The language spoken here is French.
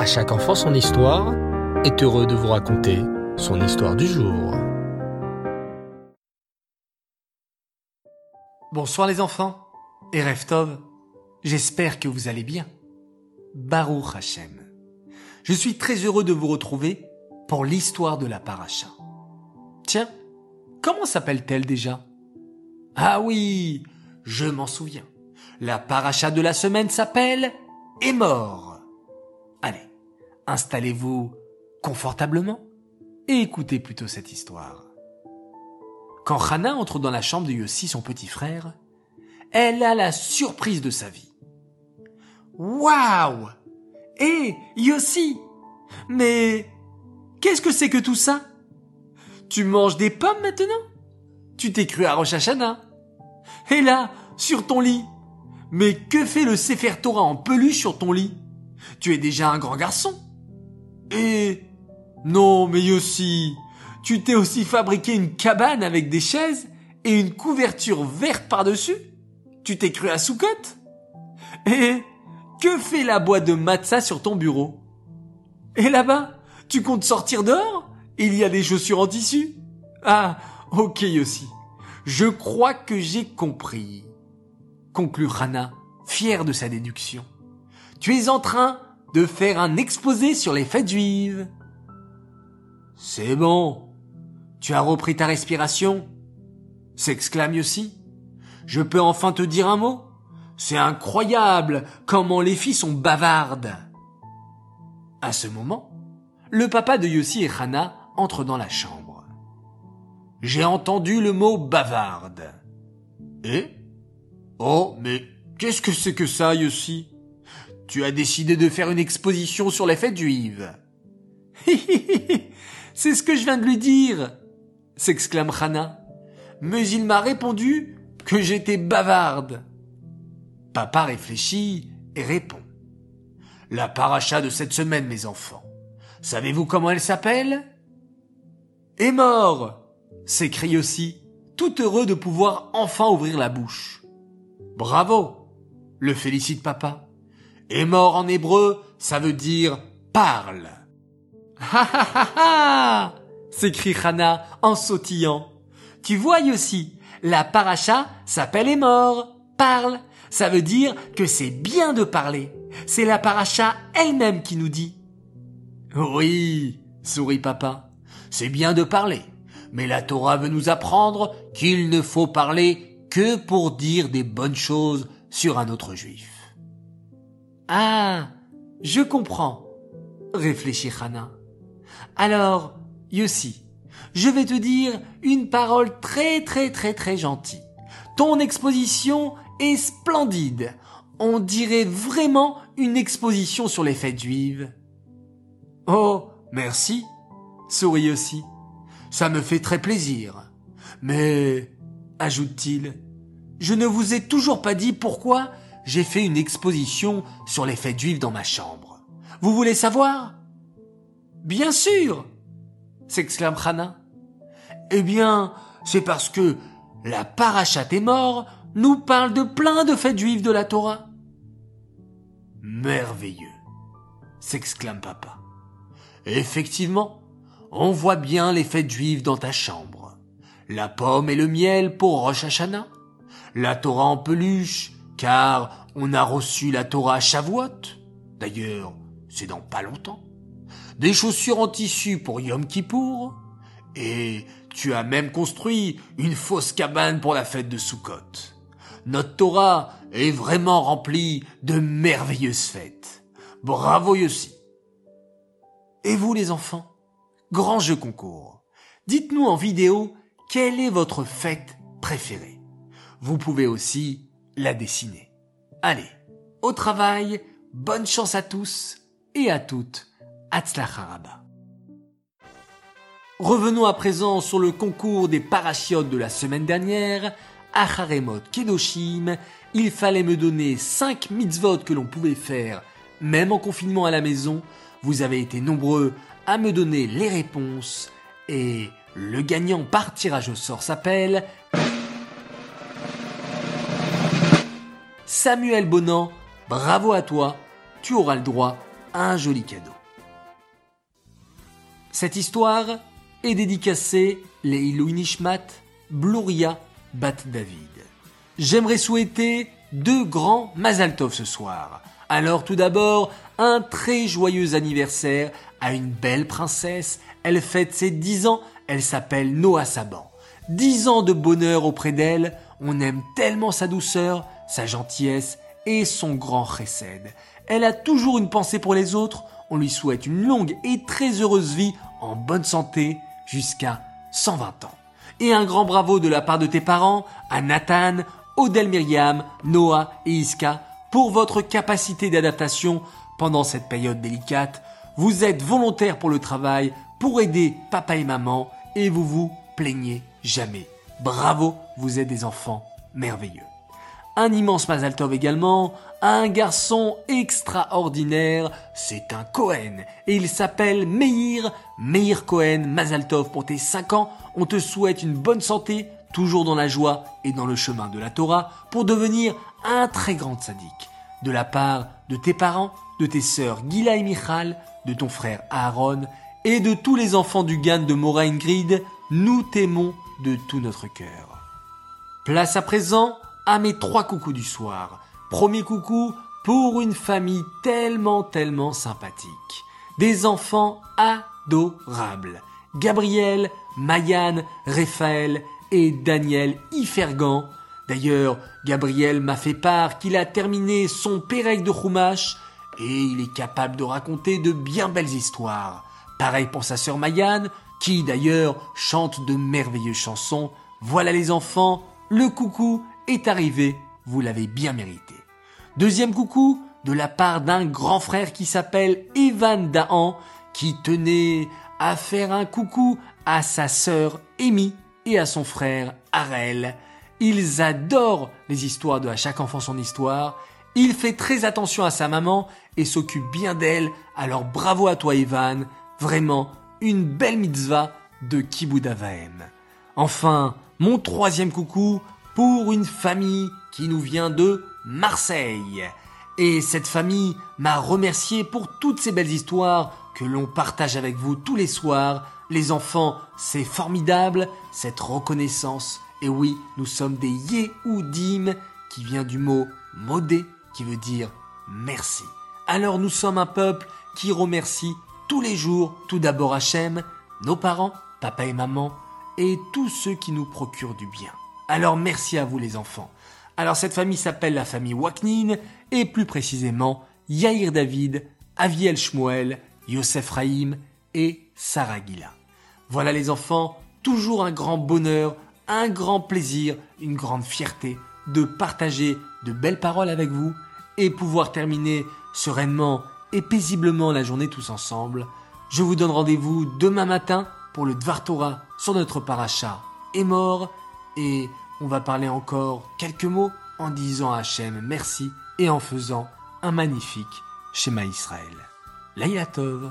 À chaque enfant son histoire est heureux de vous raconter son histoire du jour. Bonsoir les enfants et Reftov, j'espère que vous allez bien. Baruch Hashem. Je suis très heureux de vous retrouver pour l'histoire de la paracha. Tiens, comment s'appelle-t-elle déjà? Ah oui, je m'en souviens. La paracha de la semaine s'appelle Émor. Allez, installez-vous confortablement et écoutez plutôt cette histoire. Quand Hannah entre dans la chambre de Yossi, son petit frère, elle a la surprise de sa vie. Waouh! Hé, Yossi! Mais qu'est-ce que c'est que tout ça? Tu manges des pommes maintenant? Tu t'es cru à Rosh Hashanah? Et là, sur ton lit! Mais que fait le Sefer Torah en peluche sur ton lit? Tu es déjà un grand garçon Et... Non, mais Yossi, tu t'es aussi fabriqué une cabane avec des chaises et une couverture verte par-dessus? Tu t'es cru à Soukot Et que fait la boîte de matza sur ton bureau? Et là-bas, tu comptes sortir dehors? Il y a des chaussures en tissu? Ah, ok Yossi. Je crois que j'ai compris. Conclut Rana, fier de sa déduction. Tu es en train de faire un exposé sur les fêtes juives. C'est bon. Tu as repris ta respiration s'exclame Yossi. Je peux enfin te dire un mot C'est incroyable comment les filles sont bavardes. À ce moment, le papa de Yossi et Hana entrent dans la chambre. J'ai entendu le mot bavarde. Et? Oh, mais qu'est-ce que c'est que ça, Yossi? Tu as décidé de faire une exposition sur les fêtes juives. c'est ce que je viens de lui dire, s'exclame Hana. Mais il m'a répondu que j'étais bavarde. Papa réfléchit et répond. La paracha de cette semaine, mes enfants. Savez-vous comment elle s'appelle? Est mort s'écrie aussi, tout heureux de pouvoir enfin ouvrir la bouche. Bravo le félicite papa. Est mort en hébreu, ça veut dire parle. Ha ha ha ha s'écrie Hana en sautillant. Tu vois aussi, la paracha s'appelle est mort, parle. Ça veut dire que c'est bien de parler. C'est la paracha elle-même qui nous dit. Oui, sourit papa. C'est bien de parler. Mais la Torah veut nous apprendre qu'il ne faut parler que pour dire des bonnes choses sur un autre juif. Ah, je comprends, réfléchit Hana. Alors, Yossi, je vais te dire une parole très très très très gentille. Ton exposition est splendide. On dirait vraiment une exposition sur les fêtes juives. Oh, merci, sourit aussi. Ça me fait très plaisir. Mais, ajoute-t-il, je ne vous ai toujours pas dit pourquoi j'ai fait une exposition sur les fêtes juives dans ma chambre. Vous voulez savoir? Bien sûr s'exclame Hana. Eh bien, c'est parce que la parachat est mort nous parle de plein de fêtes juives de la Torah. Merveilleux, s'exclame papa. Effectivement, on voit bien les fêtes juives dans ta chambre. La pomme et le miel pour Rosh Hashanah. La Torah en peluche, car on a reçu la Torah à Shavuot. D'ailleurs, c'est dans pas longtemps. Des chaussures en tissu pour Yom Kippour. Et tu as même construit une fausse cabane pour la fête de Sukkot. Notre Torah est vraiment remplie de merveilleuses fêtes. Bravo Yossi. Et vous les enfants? Grand jeu concours. Dites-nous en vidéo quelle est votre fête préférée? Vous pouvez aussi la dessiner. Allez, au travail, bonne chance à tous et à toutes. Hatzlacharaba. Revenons à présent sur le concours des parachiotes de la semaine dernière. Acharemot Kedoshim, il fallait me donner 5 mitzvot que l'on pouvait faire, même en confinement à la maison. Vous avez été nombreux à me donner les réponses. Et le gagnant par tirage au sort s'appelle Samuel Bonan. Bravo à toi, tu auras le droit un joli cadeau. Cette histoire est dédicacée les Nishmat Bluria Bat David. J'aimerais souhaiter deux grands Mazaltov ce soir. Alors tout d'abord, un très joyeux anniversaire à une belle princesse. Elle fête ses dix ans, elle s'appelle Noah Saban. Dix ans de bonheur auprès d'elle, on aime tellement sa douceur, sa gentillesse et son grand chesed. Elle a toujours une pensée pour les autres, on lui souhaite une longue et très heureuse vie en bonne santé jusqu'à 120 ans. Et un grand bravo de la part de tes parents à Nathan, Odel Myriam, Noah et Iska pour votre capacité d'adaptation pendant cette période délicate. Vous êtes volontaires pour le travail, pour aider papa et maman et vous vous plaignez jamais. Bravo, vous êtes des enfants merveilleux. Un immense Mazaltov également, un garçon extraordinaire, c'est un Cohen, et il s'appelle Meir, Meir Cohen, Mazaltov pour tes 5 ans, on te souhaite une bonne santé, toujours dans la joie et dans le chemin de la Torah, pour devenir un très grand sadique. De la part de tes parents, de tes sœurs Gila et Michal, de ton frère Aaron, et de tous les enfants du Gan de Moraine Grid, nous t'aimons de tout notre cœur. Place à présent à mes trois coucous du soir. Premier coucou pour une famille tellement tellement sympathique. Des enfants adorables. Gabriel, Mayan, Raphaël et Daniel Ifergan. D'ailleurs, Gabriel m'a fait part qu'il a terminé son Pérec de Chumash et il est capable de raconter de bien belles histoires. Pareil pour sa sœur Mayan, qui d'ailleurs chante de merveilleuses chansons. Voilà les enfants, le coucou est arrivé, vous l'avez bien mérité. Deuxième coucou de la part d'un grand frère qui s'appelle Evan Dahan, qui tenait à faire un coucou à sa sœur Amy et à son frère Arel. Ils adorent les histoires de à chaque enfant son histoire. Il fait très attention à sa maman et s'occupe bien d'elle. Alors bravo à toi Evan. Vraiment une belle mitzvah de Kibbutz Enfin, mon troisième coucou pour une famille qui nous vient de Marseille. Et cette famille m'a remercié pour toutes ces belles histoires que l'on partage avec vous tous les soirs. Les enfants, c'est formidable, cette reconnaissance. Et oui, nous sommes des Yehudim, qui vient du mot modé, qui veut dire merci. Alors nous sommes un peuple qui remercie tous les jours, tout d'abord Hachem, nos parents, papa et maman, et tous ceux qui nous procurent du bien. Alors merci à vous les enfants. Alors cette famille s'appelle la famille Waknin et plus précisément Yair David, Aviel Shmuel, Yosef Rahim et Sarah Gila. Voilà les enfants, toujours un grand bonheur, un grand plaisir, une grande fierté de partager de belles paroles avec vous et pouvoir terminer sereinement et paisiblement la journée tous ensemble. Je vous donne rendez-vous demain matin pour le Dvar Torah sur notre paracha est mort et on va parler encore quelques mots en disant à Hachem merci et en faisant un magnifique schéma Israël. Laïla Tov.